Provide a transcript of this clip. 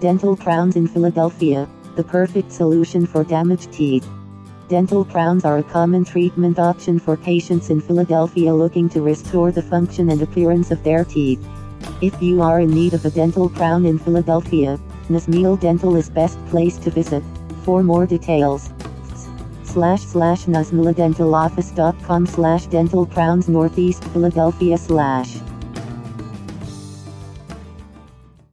Dental crowns in Philadelphia, the perfect solution for damaged teeth. Dental crowns are a common treatment option for patients in Philadelphia looking to restore the function and appearance of their teeth. If you are in need of a dental crown in Philadelphia, NuSmile Dental is best place to visit. For more details, slash slash nusmiledentaloffice.com slash dental crowns northeast Philadelphia slash.